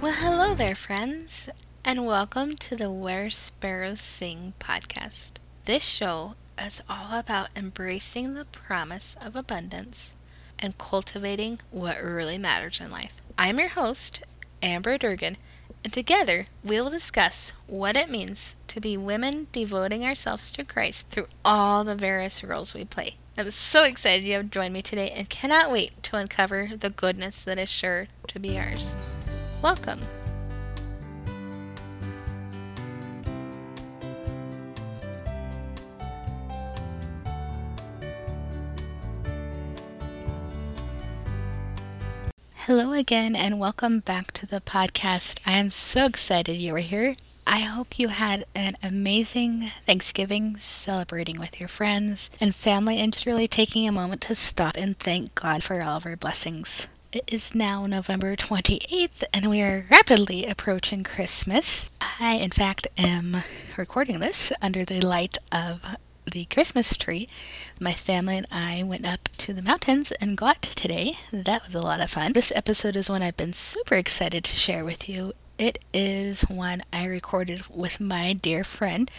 Well, hello there, friends, and welcome to the Where Sparrows Sing podcast. This show is all about embracing the promise of abundance and cultivating what really matters in life. I'm your host, Amber Durgan, and together we will discuss what it means to be women devoting ourselves to Christ through all the various roles we play. I'm so excited you have joined me today and cannot wait to uncover the goodness that is sure to be ours. Welcome. Hello again, and welcome back to the podcast. I am so excited you are here. I hope you had an amazing Thanksgiving celebrating with your friends and family and really taking a moment to stop and thank God for all of our blessings. It is now November 28th, and we are rapidly approaching Christmas. I, in fact, am recording this under the light of the Christmas tree. My family and I went up to the mountains and got today. That was a lot of fun. This episode is one I've been super excited to share with you. It is one I recorded with my dear friend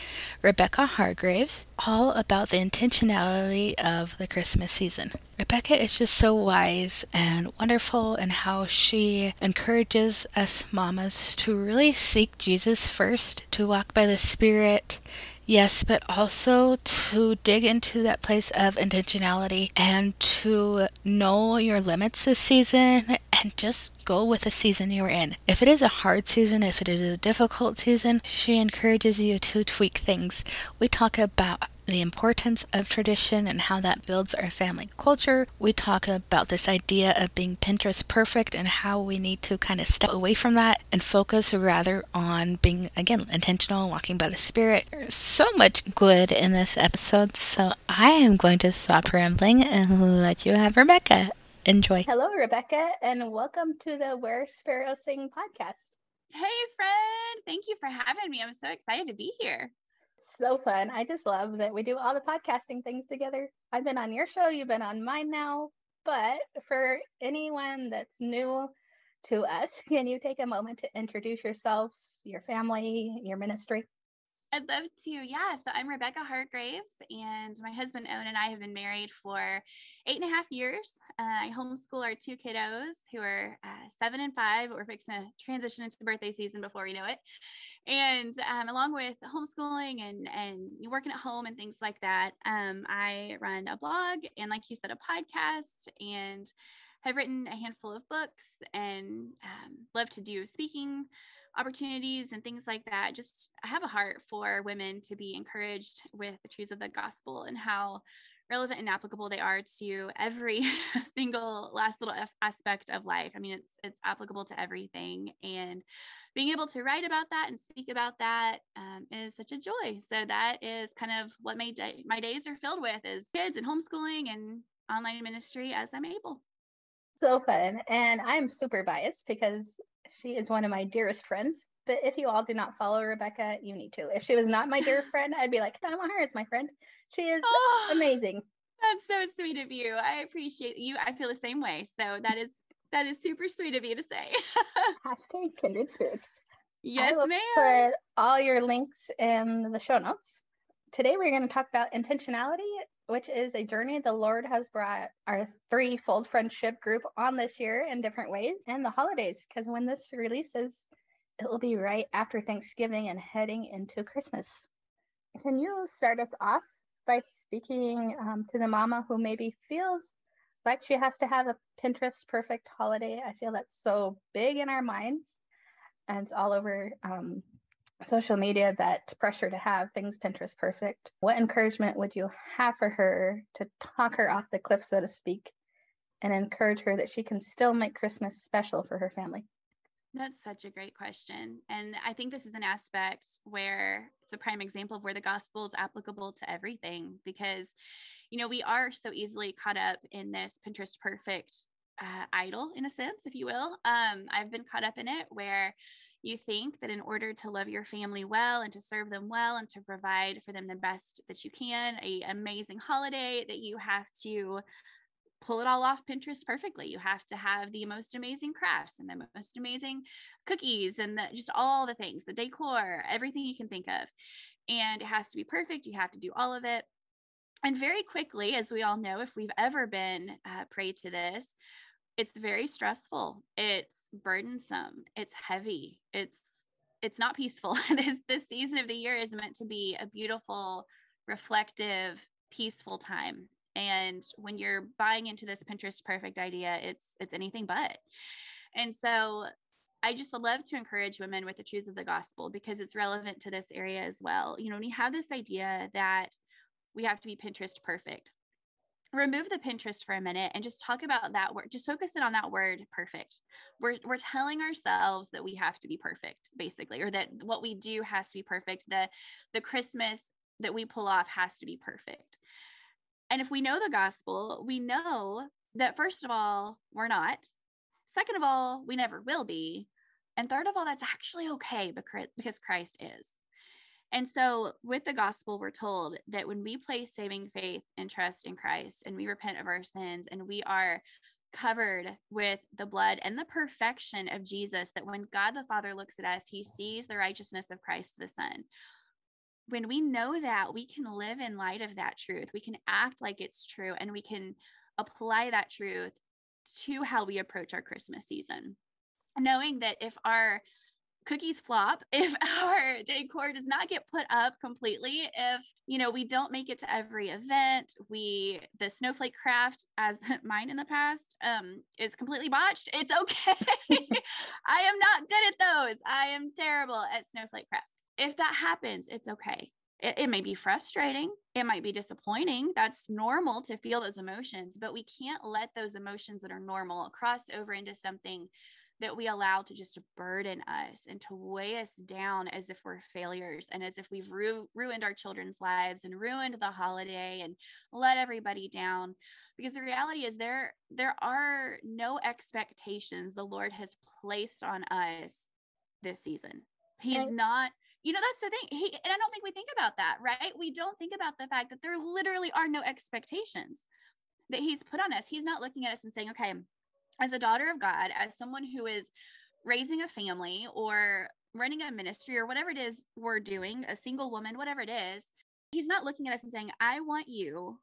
Rebekah Hargraves, all about the intentionality of the Christmas season. Rebekah is just so wise and wonderful in how she encourages us mamas to really seek Jesus first, to walk by the Spirit, Yes, but also to dig into that place of intentionality and to know your limits this season and just go with the season you're in. If it is a hard season, if it is a difficult season, she encourages you to tweak things. We talk about the importance of tradition and how that builds our family culture. We talk about this idea of being Pinterest perfect and how we need to kind of step away from that and focus rather on being, again, intentional, and walking by the Spirit. There's so much good in this episode, so I am going to stop rambling and let you have Rebekah. Enjoy. Hello, Rebekah, and welcome to the Where Sparrows Sing podcast. Hey, friend. Thank you for having me. I'm so excited to be here so fun. I just love that we do all the podcasting things together. I've been on your show, you've been on mine now. But for anyone that's new to us, can you take a moment to introduce yourself, your family, your ministry? I'd love to. Yeah. So I'm Rebekah Hargraves, and my husband Owen and I have been married for eight and a half years. Uh, I homeschool our two kiddos who are uh, seven and five. We're fixing to transition into birthday season before we know it. And um, along with homeschooling and and working at home and things like that, um, I run a blog and, like you said, a podcast and have written a handful of books and um, love to do speaking opportunities and things like that. Just I have a heart for women to be encouraged with the truths of the gospel and how relevant and applicable they are to every single last little aspect of life. I mean, it's it's applicable to everything, and being able to write about that and speak about that um, is such a joy. So that is kind of what my day my days are filled with is kids and homeschooling and online ministry as I'm able. So fun, and I'm super biased because she is one of my dearest friends. But if you all do not follow Rebekah, you need to. If she was not my dear friend, I'd be like, I want her as my friend. She is oh, amazing. That's so sweet of you. I appreciate you. I feel the same way. So that is that is super sweet of you to say. Hashtag kindred spirits. Yes, ma'am. Put all your links in the show notes. Today we're going to talk about intentionality which is a journey the Lord has brought our threefold friendship group on this year in different ways and the holidays. Because when this releases, it will be right after Thanksgiving and heading into Christmas. Can you start us off by speaking um, to the mama who maybe feels like she has to have a Pinterest perfect holiday? I feel that's so big in our minds and it's all over um, social media that pressure to have things Pinterest perfect. What encouragement would you have for her to talk her off the cliff, so to speak, and encourage her that she can still make Christmas special for her family? That's such a great question. And I think this is an aspect where it's a prime example of where the gospel is applicable to everything because, you know, we are so easily caught up in this Pinterest perfect uh, idol, in a sense, if you will. Um, I've been caught up in it where you think that in order to love your family well and to serve them well and to provide for them the best that you can, a amazing holiday, that you have to pull it all off Pinterest perfectly. You have to have the most amazing crafts and the most amazing cookies and the, just all the things, the decor, everything you can think of. And it has to be perfect. You have to do all of it. And very quickly, as we all know, if we've ever been uh, prey to this, it's very stressful. It's burdensome. It's heavy. It's it's not peaceful. this this season of the year is meant to be a beautiful, reflective, peaceful time and when you're buying into this pinterest perfect idea it's it's anything but. And so i just love to encourage women with the truths of the gospel because it's relevant to this area as well. You know when you have this idea that we have to be pinterest perfect remove the pinterest for a minute and just talk about that word just focus in on that word perfect. We're, we're telling ourselves that we have to be perfect basically or that what we do has to be perfect. The the christmas that we pull off has to be perfect and if we know the gospel, we know that first of all, we're not. Second of all, we never will be. And third of all, that's actually okay because Christ is. And so, with the gospel, we're told that when we place saving faith and trust in Christ and we repent of our sins and we are covered with the blood and the perfection of Jesus, that when God the Father looks at us, he sees the righteousness of Christ the Son when we know that, we can live in light of that truth. We can act like it's true and we can apply that truth to how we approach our Christmas season. Knowing that if our cookies flop, if our decor does not get put up completely, if you know we don't make it to every event, we the snowflake craft, as mine in the past, um, is completely botched. It's okay. I am not good at those. I am terrible at snowflake crafts if that happens, it's okay. It, it, may be frustrating. It might be disappointing. That's normal to feel those emotions, but we can't let those emotions that are normal cross over into something that we allow to just burden us and to weigh us down as if we're failures and as if we've ru- ruined our children's lives and ruined the holiday and let everybody down because the reality is there there are no expectations the lord has placed on us this season he's not you know that's the thing he and i don't think we think about that right? We don't think about the fact that there literally are no expectations that he's put on us. He's not looking at us and saying okay as a daughter of god as someone who is raising a family or running a ministry or whatever it is we're doing a single woman whatever it is he's not looking at us and saying i want you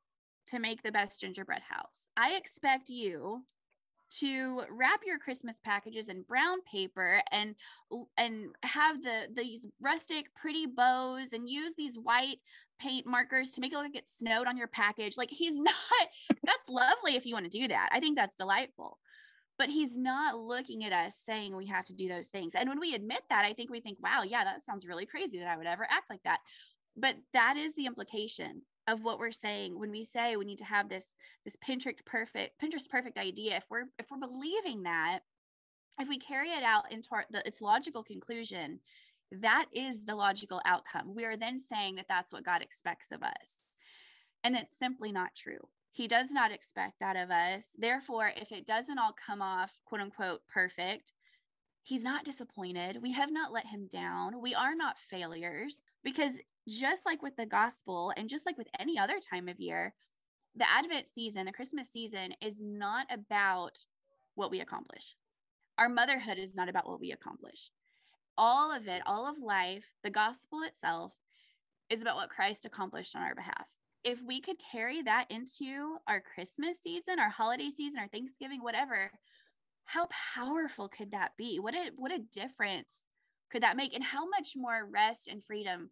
to make the best gingerbread house. I expect you to wrap your christmas packages in brown paper and and have the these rustic pretty bows and use these white paint markers to make it look like it snowed on your package. Like he's not that's lovely if you want to do that. I think that's delightful. But he's not looking at us saying we have to do those things. And when we admit that i think we think wow yeah that sounds really crazy that i would ever act like that. But that is the implication of what we're saying when we say we need to have this this pinterest perfect pinterest perfect idea if we're if we're believing that if we carry it out into our, the, its logical conclusion that is the logical outcome. We are then saying that that's what god expects of us. And it's simply not true. He does not expect that of us. Therefore if it doesn't all come off quote unquote perfect he's not disappointed. We have not let him down. We are not failures because just like with the gospel and just like with any other time of year, the Advent season, the Christmas season is not about what we accomplish. Our motherhood is not about what we accomplish. All of it, all of life, the gospel itself is about what Christ accomplished on our behalf. If we could carry that into our Christmas season, our holiday season, our Thanksgiving, whatever, how powerful could that be? What a what a difference could that make? And how much more rest and freedom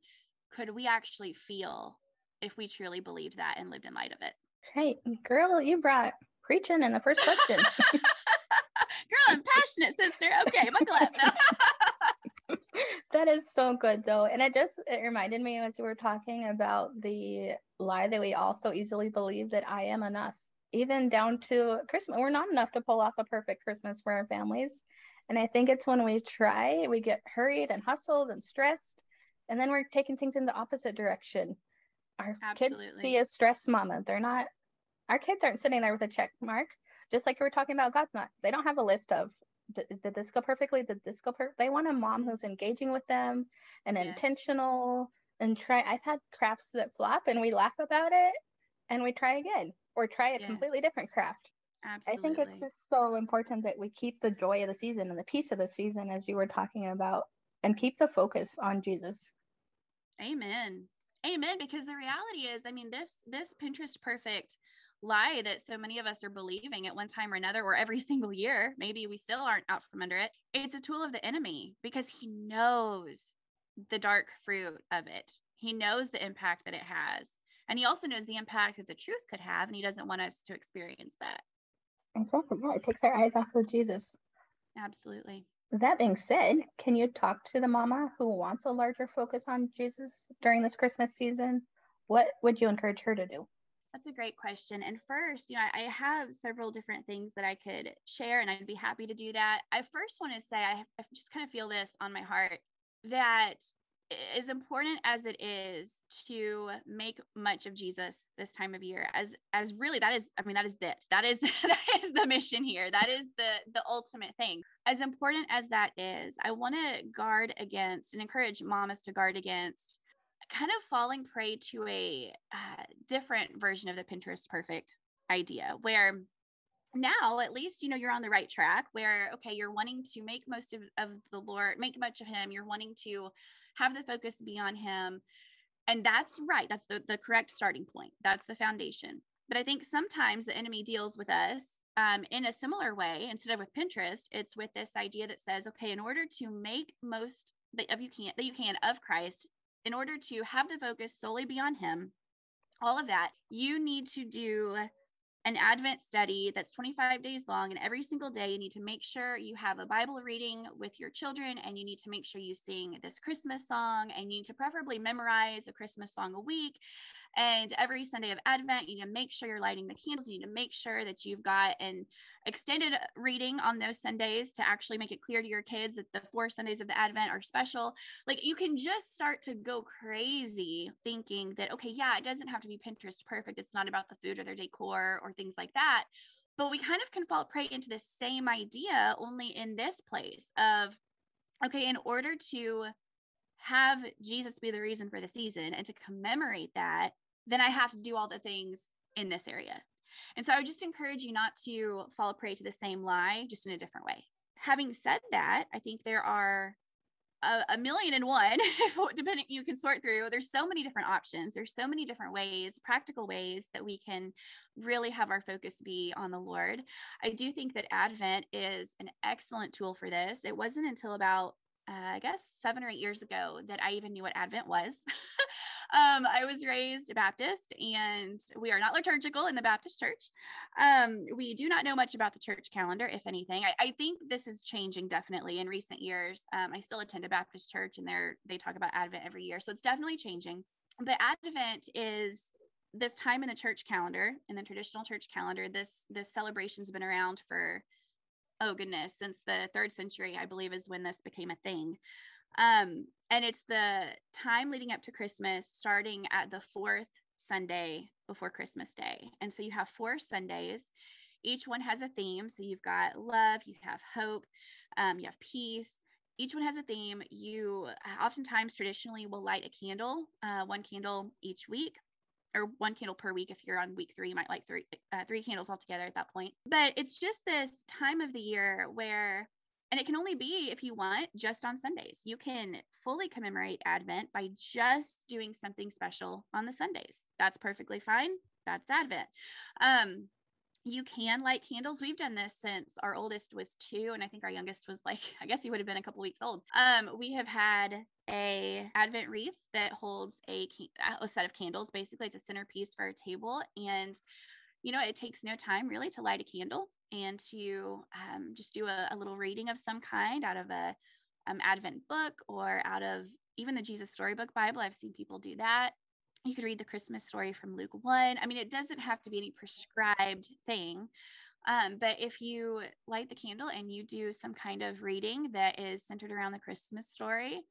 could we actually feel if we truly believed that and lived in light of it? Great. Girl, you brought preaching in the first question. Girl, I'm passionate, sister. Okay, buckle up. that is so good though. And it just it reminded me as you were talking about the lie that we all so easily believe that I am enough. Even down to Christmas. We're not enough to pull off a perfect Christmas for our families. And I think it's when we try, we get hurried and hustled and stressed and then we're taking things in the opposite direction our Absolutely. kids see a stressed mama they're not our kids aren't sitting there with a check mark just like we are talking about god's not they don't have a list of did, did this go perfectly did this go perfect they want a mom who's engaging with them and yes. intentional and try i've had crafts that flop and we laugh about it and we try again or try a yes. completely different craft Absolutely. I think it's just so important that we keep the joy of the season and the peace of the season, as you were talking about, and keep the focus on Jesus. Amen. Amen. Because the reality is, I mean, this this Pinterest perfect lie that so many of us are believing at one time or another, or every single year, maybe we still aren't out from under it. It's a tool of the enemy because he knows the dark fruit of it. He knows the impact that it has. And he also knows the impact that the truth could have, and he doesn't want us to experience that. Exactly. Yeah, it takes our eyes off of Jesus. Absolutely. That being said, can you talk to the mama who wants a larger focus on Jesus during this Christmas season? What would you encourage her to do? That's a great question. And first, you know, I have several different things that I could share, and I'd be happy to do that. I first want to say I, just kind of feel this on my heart that as important as it is to make much of Jesus this time of year, as as really that is, I mean, that is it. That is that is the mission here. That is the the ultimate thing. As important as that is, I want to guard against and encourage mamas to guard against kind of falling prey to a uh, different version of the Pinterest perfect idea where now at least you know you're on the right track where okay you're wanting to make most of, of the lord make much of him. You're wanting to have the focus be on him. And that's right. That's the, the correct starting point. That's the foundation. But i think sometimes the enemy deals with us um, in a similar way. Instead of with pinterest it's with this idea that says okay in order to make most that of you can that you can of christ in order to have the focus solely be on him all of that you need to do an Advent study that's 25 days long. And every single day, you need to make sure you have a Bible reading with your children, and you need to make sure you sing this Christmas song, and you need to preferably memorize a Christmas song a week. And every Sunday of Advent, you need to make sure you're lighting the candles. You need to make sure that you've got an extended reading on those Sundays to actually make it clear to your kids that the four Sundays of the Advent are special. Like you can just start to go crazy thinking that, okay, yeah, it doesn't have to be Pinterest perfect. It's not about the food or their decor or things like that. But we kind of can fall prey into the same idea, only in this place of, okay, in order to have Jesus be the reason for the season and to commemorate that, then I have to do all the things in this area. And so I would just encourage you not to fall prey to the same lie, just in a different way. Having said that, I think there are a, a million and one, depending you can sort through. There's so many different options. There's so many different ways, practical ways that we can really have our focus be on the Lord. I do think that Advent is an excellent tool for this. It wasn't until about uh, I guess seven or eight years ago that I even knew what Advent was. um, I was raised Baptist and we are not liturgical in the Baptist church. Um, we do not know much about the church calendar, if anything. I, I think this is changing definitely in recent years. Um, I still attend a Baptist church and they're, they talk about Advent every year. So it's definitely changing. But Advent is this time in the church calendar, in the traditional church calendar, this this celebration's been around for oh goodness, since the third century, I believe, is when this became a thing. Um, and it's the time leading up to Christmas, starting at the fourth Sunday before Christmas Day. And so you have four Sundays. Each one has a theme. So you've got love, you have hope, um, you have peace. Each one has a theme. You oftentimes traditionally will light a candle, uh, one candle each week or one candle per week. If you're on week three, you might like three uh, three candles altogether at that point. But it's just this time of the year where, and it can only be if you want just on Sundays. You can fully commemorate Advent by just doing something special on the Sundays. That's perfectly fine. That's Advent. Um, you can light candles. We've done this since our oldest was two, and I think our youngest was like, I guess he would have been a couple weeks old. Um, we have had a advent wreath that holds a, a set of candles. Basically, it's a centerpiece for our table, and you know, it takes no time really to light a candle and to um, just do a, a, little reading of some kind out of a um, Advent book or out of even the Jesus Storybook Bible. I've seen people do that you could read the Christmas story from Luke 1. I mean, it doesn't have to be any prescribed thing. Um, but if you light the candle and you do some kind of reading that is centered around the Christmas story,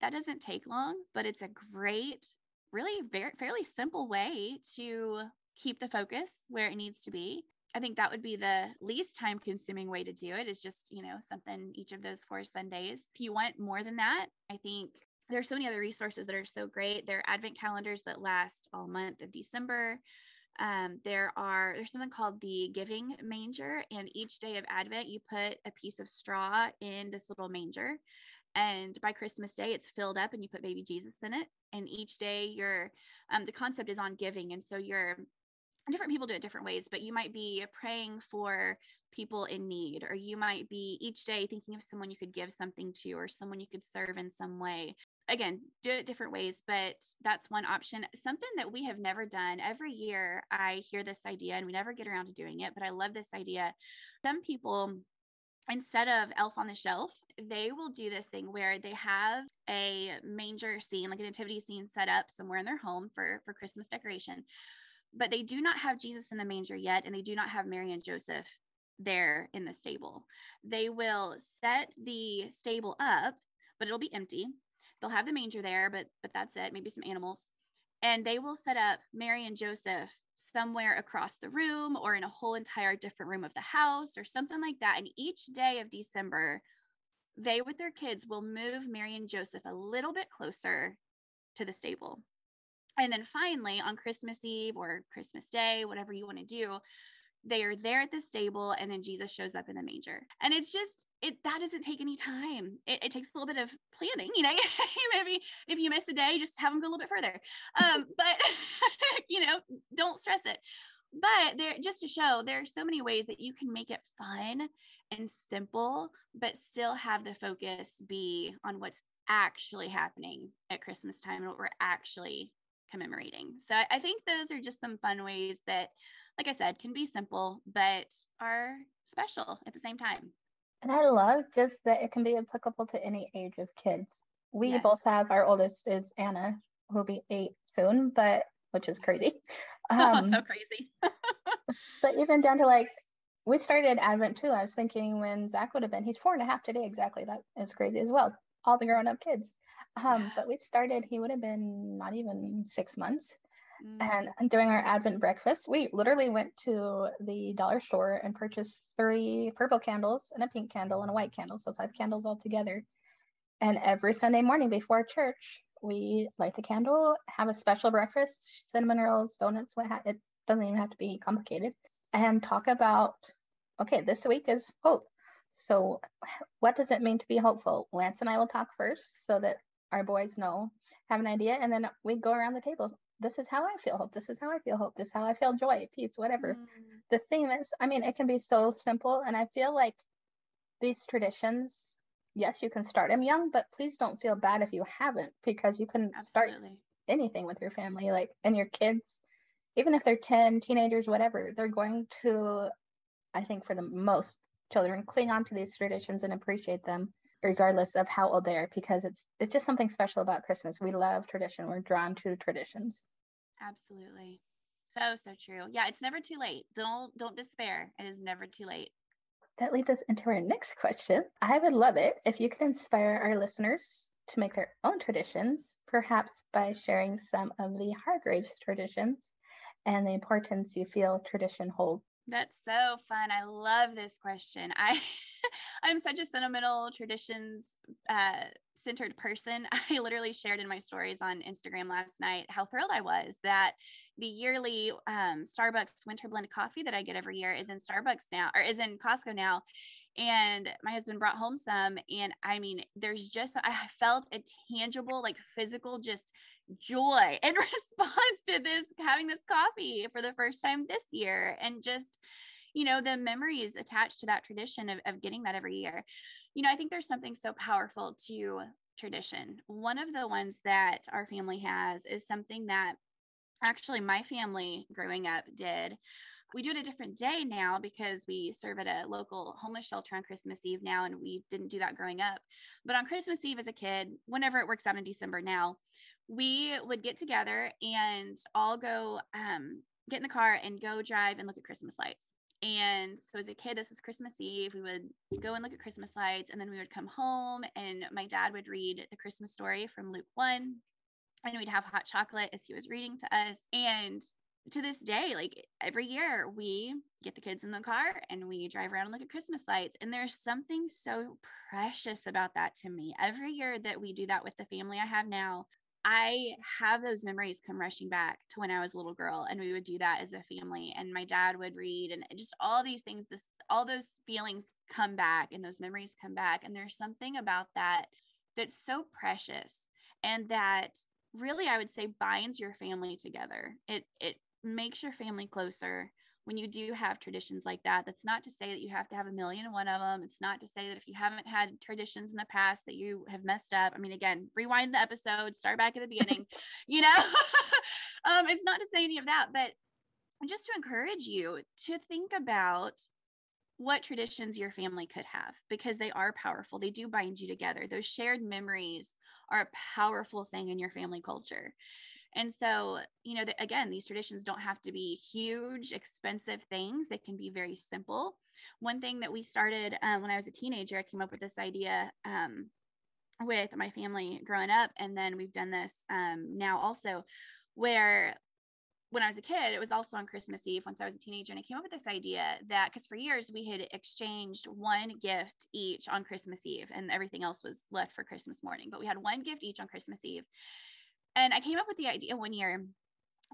that doesn't take long, but it's a great, really very, fairly simple way to keep the focus where it needs to be. I think that would be the least time consuming way to do it is just, you know, something each of those four Sundays. If you want more than that, I think there's so many other resources that are so great. There are advent calendars that last all month of December. Um, there are there's something called the giving manger, and each day of Advent you put a piece of straw in this little manger, and by Christmas Day it's filled up, and you put baby Jesus in it. And each day you're um, the concept is on giving, and so you're different people do it different ways, but you might be praying for people in need, or you might be each day thinking of someone you could give something to, or someone you could serve in some way. Again, do it different ways, but that's one option. Something that we have never done. Every year I hear this idea and we never get around to doing it, but I love this idea. Some people instead of elf on the shelf they will do this thing where they have a manger scene like a nativity scene set up somewhere in their home for for christmas decoration but they do not have Jesus in the manger yet, and they do not have Mary and Joseph there in the stable. They will set the stable up, but it'll be empty. They'll have the manger there, but but that's it. Maybe some animals, and they will set up Mary and Joseph somewhere across the room or in a whole entire different room of the house or something like that. And each day of December, they with their kids will move Mary and Joseph a little bit closer to the stable. And then finally, on Christmas Eve or Christmas Day, whatever you want to do, they are there at the stable and then Jesus shows up in the manger. And it's just, it that doesn't take any time. It, it takes a little bit of planning, you know. Maybe if you miss a day, just have them go a little bit further. Um, but you know, don't stress it. But there just to show there are so many ways that you can make it fun and simple, but still have the focus be on what's actually happening at Christmas time and what we're actually commemorating. So I think those are just some fun ways that, like I said, can be simple, but are special at the same time. And I love just that it can be applicable to any age of kids. We yes. both have our oldest is Anna, who'll be eight soon, but which is crazy. Um, oh, so crazy. but even down to like, we started Advent too. I was thinking when Zach would have been, he's four and a half today exactly. That is crazy as well. All the grown up kids. Um, but we started, he would have been not even six months. Mm. And during our Advent breakfast, we literally went to the dollar store and purchased three purple candles and a pink candle and a white candle. So five candles all together. And every Sunday morning before church, we light the candle, have a special breakfast, cinnamon rolls, donuts, what ha- it doesn't even have to be complicated, and talk about okay, this week is hope. So, what does it mean to be hopeful? Lance and I will talk first so that our boys know, have an idea, and then we go around the table. This is how I feel hope. This is how I feel hope. This is how I feel joy, peace, whatever. Mm. The theme is, I mean, it can be so simple. And I feel like these traditions, yes, you can start them young, but please don't feel bad if you haven't, because you can Absolutely. start anything with your family, like, and your kids, even if they're 10, teenagers, whatever, they're going to, I think, for the most children, cling on to these traditions and appreciate them regardless of how old they are because it's it's just something special about christmas. We love tradition. We're drawn to traditions. Absolutely. So so true. Yeah it's never too late. Don't don't despair. It is never too late. That leads us into our next question. I would love it if you could inspire our listeners to make their own traditions perhaps by sharing some of the hargraves traditions and the importance you feel tradition holds that's so fun. I love this question. I I'm such a sentimental traditions uh, centered person. I literally shared in my stories on Instagram last night how thrilled I was that the yearly um, Starbucks winter blend coffee that I get every year is in Starbucks now or is in Costco now. And my husband brought home some. And I mean, there's just, I felt a tangible, like physical, just joy in response to this having this coffee for the first time this year and just you know the memories attached to that tradition of, of getting that every year. You know i think there's something so powerful to tradition. One of the ones that our family has is something that actually my family growing up did. We do it a different day now because we serve at a local homeless shelter on Christmas Eve now, and we didn't do that growing up. But on Christmas Eve as a kid, whenever it works out in December now, we would get together and all go um, get in the car and go drive and look at Christmas lights. And so as a kid, this was Christmas Eve. We would go and look at Christmas lights, and then we would come home, and my dad would read the Christmas story from Luke 1. And we'd have hot chocolate as he was reading to us. And to this day, like every year, we get the kids in the car and we drive around and look at Christmas lights. And there's something so precious about that to me. Every year that we do that with the family I have now, I have those memories come rushing back to when I was a little girl and we would do that as a family and my dad would read and just all these things this all those feelings come back and those memories come back and there's something about that that's so precious and that really I would say binds your family together. It it makes your family closer when you do have traditions like that. That's not to say that you have to have a million and one of them. It's not to say that if you haven't had traditions in the past that you have messed up. I mean, again, rewind the episode, start back at the beginning, you know? um, it's not to say any of that, but just to encourage you to think about what traditions your family could have because they are powerful. They do bind you together. Those shared memories are a powerful thing in your family culture. And so, you know, the, again, these traditions don't have to be huge, expensive things. They can be very simple. One thing that we started um, when I was a teenager, I came up with this idea um, with my family growing up. And then we've done this um, now also, where when I was a kid, it was also on Christmas Eve once I was a teenager. And I came up with this idea that because for years we had exchanged one gift each on Christmas Eve and everything else was left for Christmas morning. But we had one gift each on Christmas Eve. And I came up with the idea one year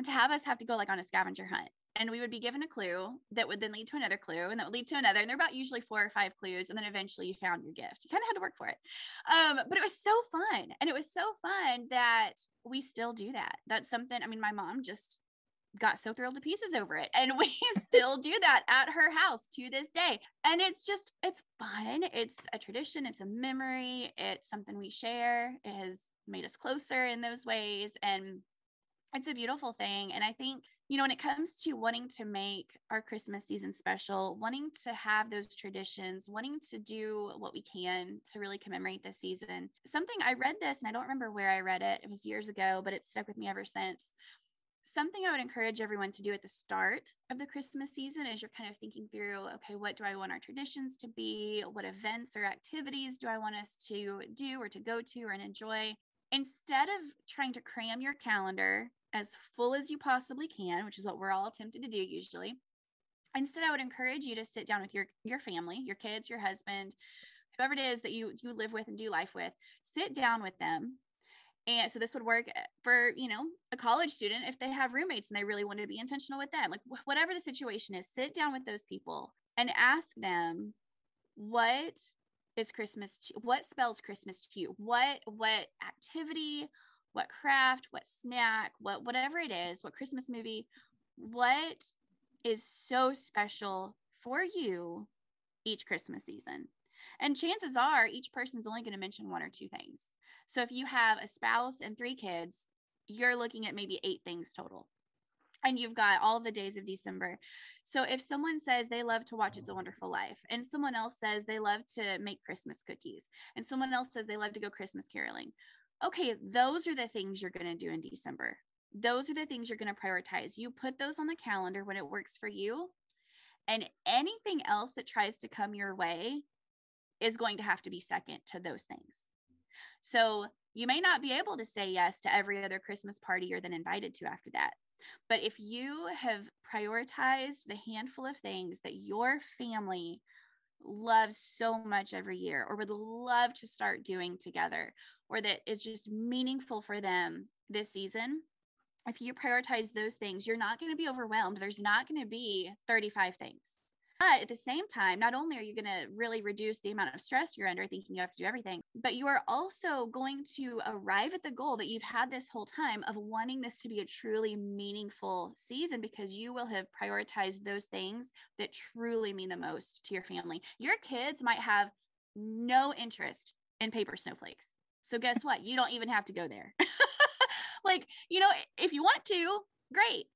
to have us have to go like on a scavenger hunt. And we would be given a clue that would then lead to another clue and that would lead to another. And they're about usually four or five clues. And then eventually you found your gift. You kind of had to work for it. Um, but it was so fun. And it was so fun that we still do that. That's something, I mean, my mom just got so thrilled to pieces over it and we still do that at her house to this day and it's just it's fun it's a tradition it's a memory it's something we share it has made us closer in those ways and it's a beautiful thing and i think you know when it comes to wanting to make our christmas season special wanting to have those traditions wanting to do what we can to really commemorate this season something i read this and i don't remember where i read it it was years ago but it's stuck with me ever since something I would encourage everyone to do at the start of the Christmas season is you're kind of thinking through, okay, what do I want our traditions to be? What events or activities do I want us to do or to go to or enjoy? Instead of trying to cram your calendar as full as you possibly can, which is what we're all tempted to do usually, instead I would encourage you to sit down with your your family, your kids, your husband, whoever it is that you you live with and do life with, sit down with them and so this would work eh, for, you know, a college student if they have roommates and they really want to be intentional with them. Like whatever the situation is, sit down with those people and ask them what is Christmas to, what spells Christmas to you? What what activity, what craft, what snack, what whatever it is, what Christmas movie, what is so special for you each Christmas season? And chances are each person's only going to mention one or two things. So if you have a spouse and three kids, you're looking at maybe eight things total. And you've got all the days of December. So if someone says they love to watch It's a Wonderful Life, and someone else says they love to make Christmas cookies, and someone else says they love to go Christmas caroling, okay, those are the things you're going to do in December. Those are the things you're going to prioritize. You put those on the calendar when it works for you. And anything else that tries to come your way is going to have to be second to those things. So you may not be able to say yes to every other Christmas party you're then invited to after that. But if you have prioritized the handful of things that your family loves so much every year or would love to start doing together or that is just meaningful for them this season, if you prioritize those things, you're not going to be overwhelmed. There's not going to be 35 things. But at the same time, not only are you going to really reduce the amount of stress you're under thinking you have to do everything, but you are also going to arrive at the goal that you've had this whole time of wanting this to be a truly meaningful season because you will have prioritized those things that truly mean the most to your family. Your kids might have no interest in paper snowflakes. So guess what? You don't even have to go there. like, you know, if you want to, great.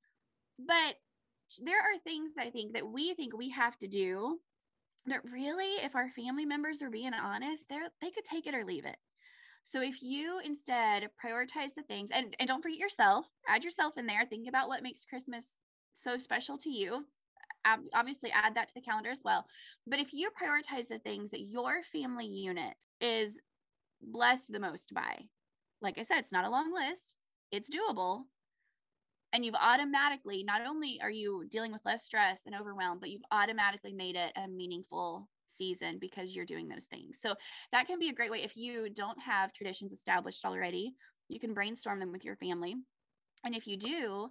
But there are things I think that we think we have to do that really, if our family members are being honest, they they could take it or leave it. So if you instead prioritize the things and, and don't forget yourself, add yourself in there, think about what makes Christmas so special to you. Obviously, add that to the calendar as well. But if you prioritize the things that your family unit is blessed the most by, like I said, it's not a long list, it's doable and you've automatically not only are you dealing with less stress and overwhelm but you've automatically made it a meaningful season because you're doing those things. So that can be a great way if you don't have traditions established already, you can brainstorm them with your family. And if you do,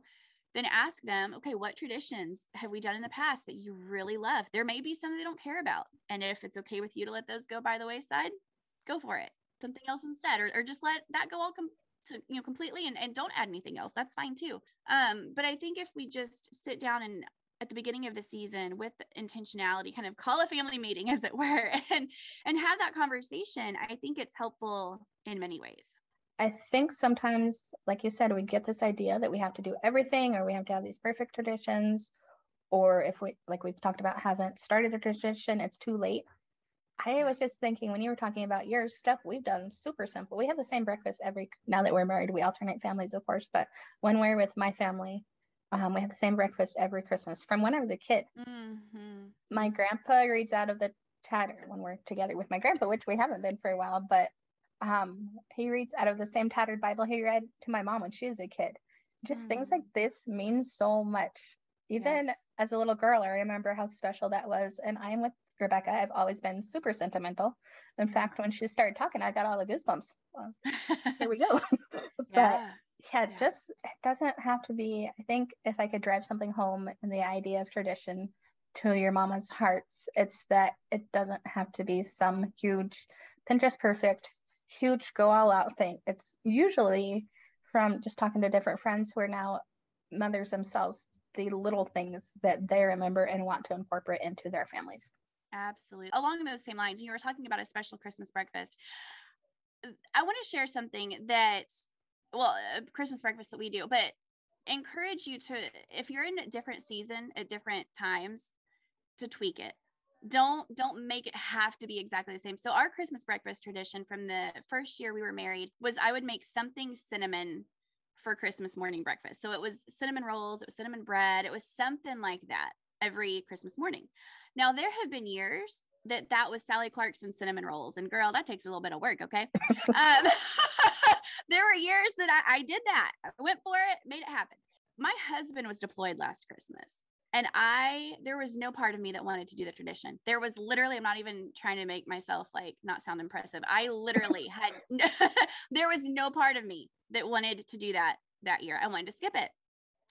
then ask them, okay, what traditions have we done in the past that you really love? There may be some they don't care about. And if it's okay with you to let those go by the wayside, go for it. Something else instead, or, or just let that go all com- to, you know, completely and, and don't add anything else. That's fine too. Um, but I think if we just sit down and at the beginning of the season with intentionality, kind of call a family meeting, as it were, and and have that conversation, I think it's helpful in many ways. I think sometimes, like you said, we get this idea that we have to do everything or we have to have these perfect traditions. Or if we, like we've talked about, haven't started a tradition, it's too late. I was just thinking when you were talking about your stuff, we've done super simple. We have the same breakfast every, now that we're married, we alternate families, of course, but when we're with my family, um, we have the same breakfast every Christmas from when I was a kid. Mm-hmm. My grandpa reads out of the tatter when we're together with my grandpa, which we haven't been for a while, but um, he reads out of the same tattered Bible he read to my mom when she was a kid. Just mm. things like this mean so much. Even yes. as a little girl, I remember how special that was. And I'm with Rebekah. I've always been super sentimental. In fact, when she started talking, I got all the goosebumps. Well, here we go. but yeah. yeah, just it doesn't have to be. I think if I could drive something home in the idea of tradition to your mama's hearts, it's that it doesn't have to be some huge Pinterest perfect huge go all out thing. It's usually from just talking to different friends who are now mothers themselves, the little things that they remember and want to incorporate into their families. Absolutely. Along those same lines, you were talking about a special Christmas breakfast. Uh, I want to share something that, well, a Christmas breakfast that we do, but encourage you to, if you're in a different season at different times, to tweak it don't don't make it have to be exactly the same so our christmas breakfast tradition from the first year we were married was i would make something cinnamon for christmas morning breakfast so it was cinnamon rolls it was cinnamon bread it was something like that every christmas morning now there have been years that that was sally clarkson cinnamon rolls and girl that takes a little bit of work okay um, there were years that I, I did that i went for it made it happen my husband was deployed last christmas and I, there was no part of me that wanted to do the tradition. There was literally, I'm not even trying to make myself like not sound impressive. I literally had, there was no part of me that wanted to do that that year. I wanted to skip it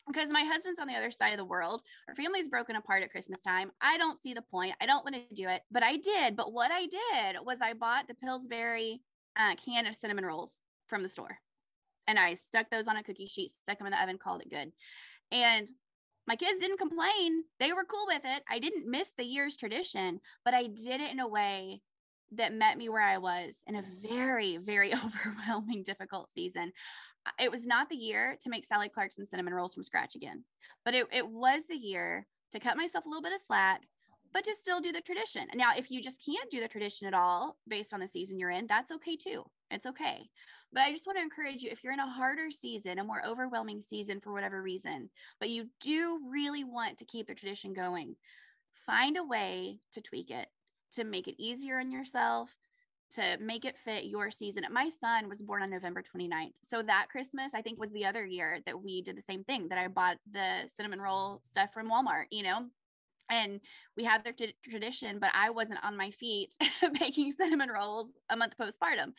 because my husband's on the other side of the world. Our family's broken apart at Christmas time. I don't see the point. I don't want to do it, but I did. But what I did was I bought the Pillsbury uh, can of cinnamon rolls from the store and I stuck those on a cookie sheet, stuck them in the oven, called it good. And my kids didn't complain. They were cool with it. I didn't miss the year's tradition, but I did it in a way that met me where I was in a very, very overwhelming, difficult season. It was not the year to make Sally Clarkson cinnamon rolls from scratch again, but it, it was the year to cut myself a little bit of slack, but to still do the tradition. Now, if you just can't do the tradition at all based on the season you're in, that's okay too. It's okay. But I just want to encourage you if you're in a harder season, a more overwhelming season for whatever reason, but you do really want to keep the tradition going, find a way to tweak it, to make it easier on yourself, to make it fit your season. My son was born on November 29th. So that Christmas, I think, was the other year that we did the same thing that I bought the cinnamon roll stuff from Walmart, you know, and we had their t- tradition but i wasn't on my feet making cinnamon rolls a month postpartum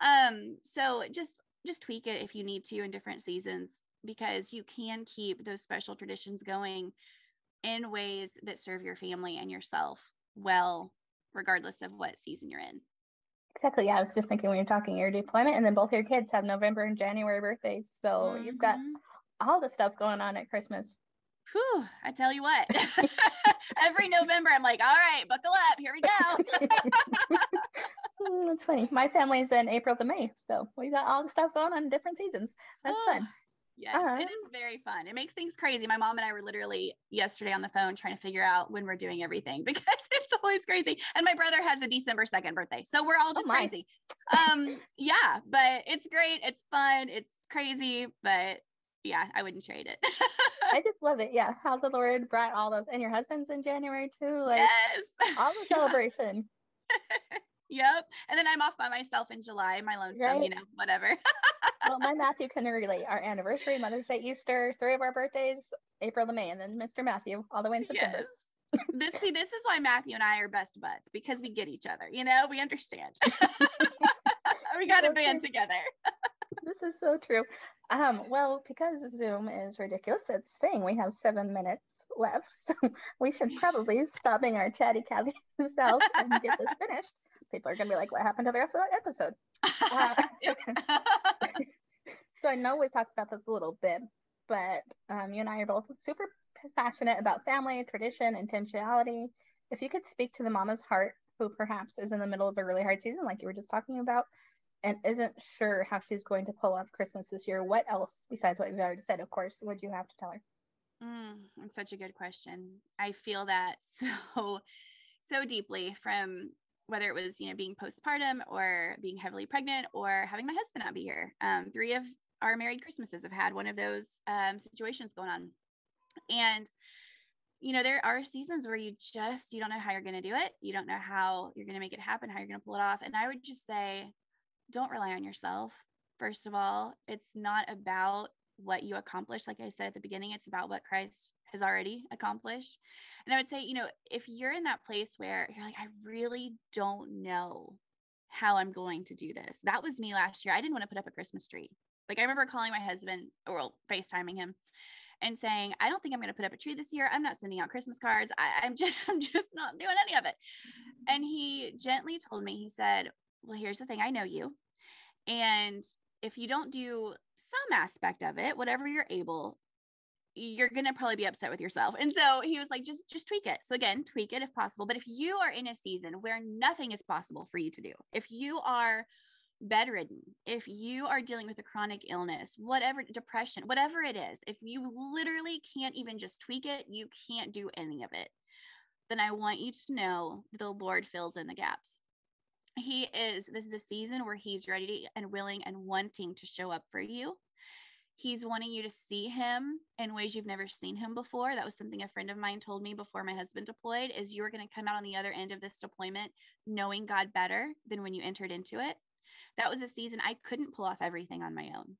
um so just just tweak it if you need to in different seasons because you can keep those special traditions going in ways that serve your family and yourself well regardless of what season you're in exactly yeah i was just thinking when you're talking your deployment and then both your kids have november and january birthdays so mm-hmm. you've got mm-hmm. all the stuff going on at christmas whew, I tell you what, every November, I'm like, all right, buckle up. Here we go. mm, that's funny. My family's in April to May. So we got all the stuff going on in different seasons. That's oh, fun. Yes, uh-huh. it is very fun. It makes things crazy. My mom and I were literally yesterday on the phone trying to figure out when we're doing everything because it's always crazy. And my brother has a December 2nd birthday. So we're all oh just oh crazy. Um, yeah, but it's great. It's fun. It's crazy, but yeah, I wouldn't trade it. I just love it. Yeah. How the Lord brought all those and your husband's in January too. Like yes. all the celebration. Yep. And then I'm off by myself in July, my lonesome, right. you know, whatever. well, my Matthew can relate. Our anniversary, Mother's Day, Easter, three of our birthdays, April to May, and then Mr. Matthew all the way in September. Yes. this see, this is why Matthew and I are best buds because we get each other. You know, we understand. we got to band together. this is so true. Um, well, because Zoom is ridiculous, it's saying we have seven minutes left, so we should probably stop being our chatty Cathy self and get this finished. People are gonna be like, "What happened to the rest of that episode?" Uh, so I know we talked about this a little bit, but um, you and I are both super passionate about family, tradition, intentionality. If you could speak to the mama's heart who perhaps is in the middle of a really hard season, like you were just talking about, and isn't sure how she's going to pull off Christmas this year, what else besides what you've already said, of course, would you have to tell her? Mm, that's such a good question. I feel that so so deeply from whether it was you know being postpartum or being heavily pregnant or having my husband not be here. Um, three of our married Christmases have had one of those um, situations going on, and you know there are seasons where you just you don't know how you're going to do it. You don't know how you're going to make it happen, how you're going to pull it off. And I would just say, don't rely on yourself. First of all, it's not about what you accomplish. Like I said at the beginning, it's about what Christ has already accomplished. And I would say, you know, if you're in that place where you're like, I really don't know how I'm going to do this. That was me last year. I didn't want to put up a Christmas tree. Like I remember calling my husband or well, FaceTiming him and saying, I don't think I'm going to put up a tree this year. I'm not sending out Christmas cards. I, am just, I'm just not doing any of it. And he gently told me, he said, well, here's the thing. I know you. And if you don't do some aspect of it, whatever you're able, you're going to probably be upset with yourself. And so he was like, just, just tweak it. So again, tweak it if possible. But if you are in a season where nothing is possible for you to do, if you are bedridden, if you are dealing with a chronic illness, whatever depression, whatever it is, if you literally can't even just tweak it, you can't do any of it, then I want you to know the Lord fills in the gaps. He is, this is a season where He's ready and willing and wanting to show up for you. He's wanting you to see him in ways you've never seen him before. That was something a friend of mine told me before my husband deployed is you're going to come out on the other end of this deployment knowing God better than when you entered into it. That was a season I couldn't pull off everything on my own.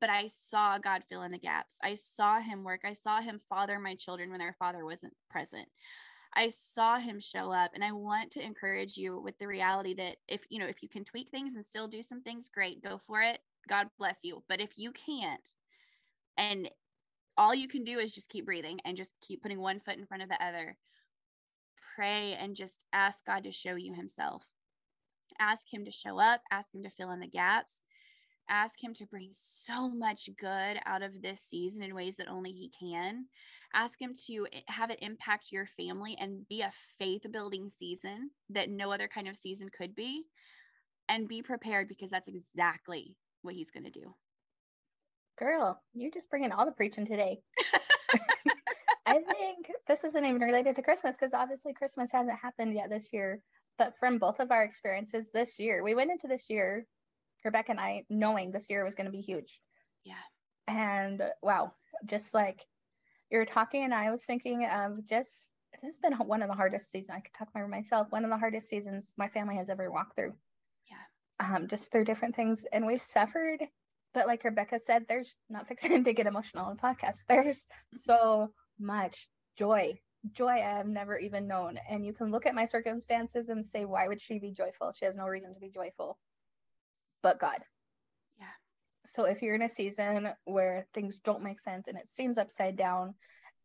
But I saw God fill in the gaps. I saw him work. I saw him father my children when their father wasn't present. I saw him show up and I want to encourage you with the reality that if you know if you can tweak things and still do some things great go for it. God bless you. But if you can't and all you can do is just keep breathing and just keep putting one foot in front of the other pray and just ask God to show you himself. Ask him to show up ask him to fill in the gaps. Ask him to bring so much good out of this season in ways that only he can ask him to eh, have it impact your family and be a faith building season that no other kind of season could be and be prepared because that's exactly what he's going to do. Girl you're just bringing all the preaching today. I think this isn't even related to christmas because obviously christmas hasn't happened yet this year but from both of our experiences this year we went into this year Rebekah and i knowing this year was going to be huge. Yeah. And wow just like you're talking and I was thinking of just this has been one of the hardest seasons. I could talk about myself. One of the hardest seasons my family has ever walked through. Yeah. Um, just through different things, and we've suffered. But like Rebekah said, there's not fixing to get emotional in podcast. There's so much joy, joy I have never even known. And you can look at my circumstances and say, why would she be joyful? She has no reason to be joyful, but God. So if you're in a season where things don't make sense and it seems upside down,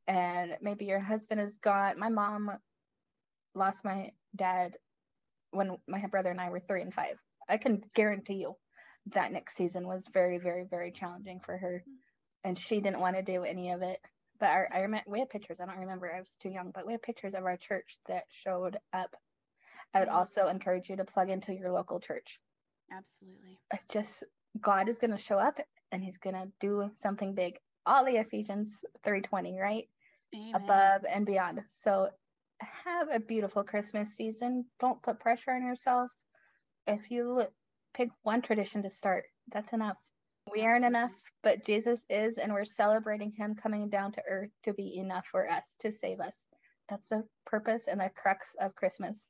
and maybe your husband is gone, my mom lost my dad when my brother and I were three and five. I can guarantee you that next season was very, very, very challenging for her, and she didn't want to do any of it. But our, I remember we had pictures. I don't remember. I was too young, but we have pictures of our church that showed up. I would also encourage you to plug into your local church. Absolutely. Just God is going to show up and he's going to do something big. All the Ephesians 3:20, right? Amen. Above and beyond. So have a beautiful Christmas season. Don't put pressure on yourself. If you pick one tradition to start, that's enough. We aren't enough, but Jesus is, and we're celebrating him coming down to earth to be enough for us, to save us. That's the purpose and the crux of Christmas.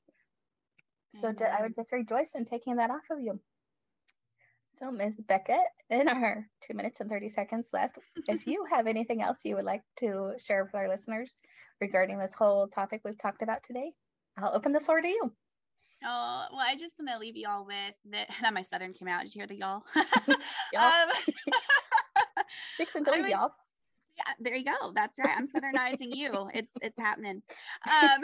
So I would just rejoice in taking that off of you. So, Ms. Beckett, in our two minutes and 30 seconds left, if you have anything else you would like to share with our listeners, regarding this whole topic we've talked about today. I'll open the floor to you. Oh, well, I just want to leave you all with that. That my Southern came out. Did you hear the y'all? y'all. um, Dixon, would, y'all. Yeah, there you go. That's right. I'm Southernizing you. It's it's happening. Um,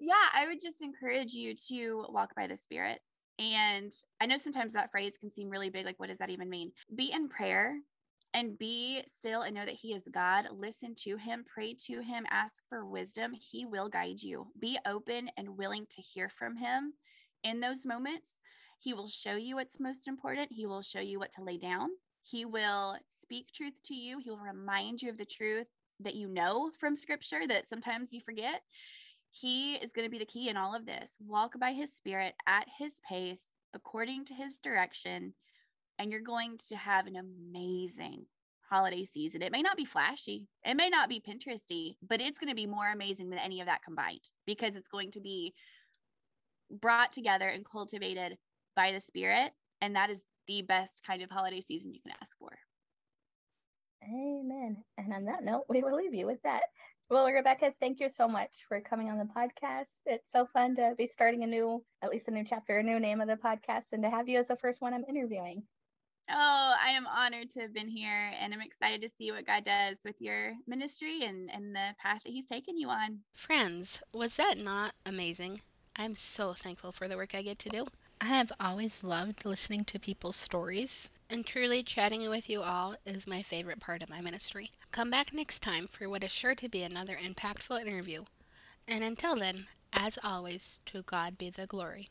yeah, I would just encourage you to walk by the Spirit. And I know sometimes that phrase can seem really big. Like, what does that even mean? Be in prayer and be still and know that He is God. Listen to Him, pray to Him, ask for wisdom. He will guide you. Be open and willing to hear from Him in those moments. He will show you what's most important. He will show you what to lay down. He will speak truth to you. He will remind you of the truth that you know from scripture that sometimes you forget. He is going to be the key in all of this. Walk by his spirit at his pace, according to his direction, and you're going to have an amazing holiday season. It may not be flashy, it may not be Pinteresty, but it's going to be more amazing than any of that combined because it's going to be brought together and cultivated by the Spirit. And that is the best kind of holiday season you can ask for. Amen. And on that note, we will leave you with that. Well, Rebekah, thank you so much for coming on the podcast. It's so fun to be starting a new, at least a new chapter, a new name of the podcast, and to have you as the first one I'm interviewing. Oh, I am honored to have been here and I'm excited to see what God does with your ministry and, and the path that He's taken you on. Friends, was that not amazing? I'm so thankful for the work I get to do. I have always loved listening to people's stories, and truly chatting with you all is my favorite part of my ministry. Come back next time for what is sure to be another impactful interview. And until then, as always, to God be the glory.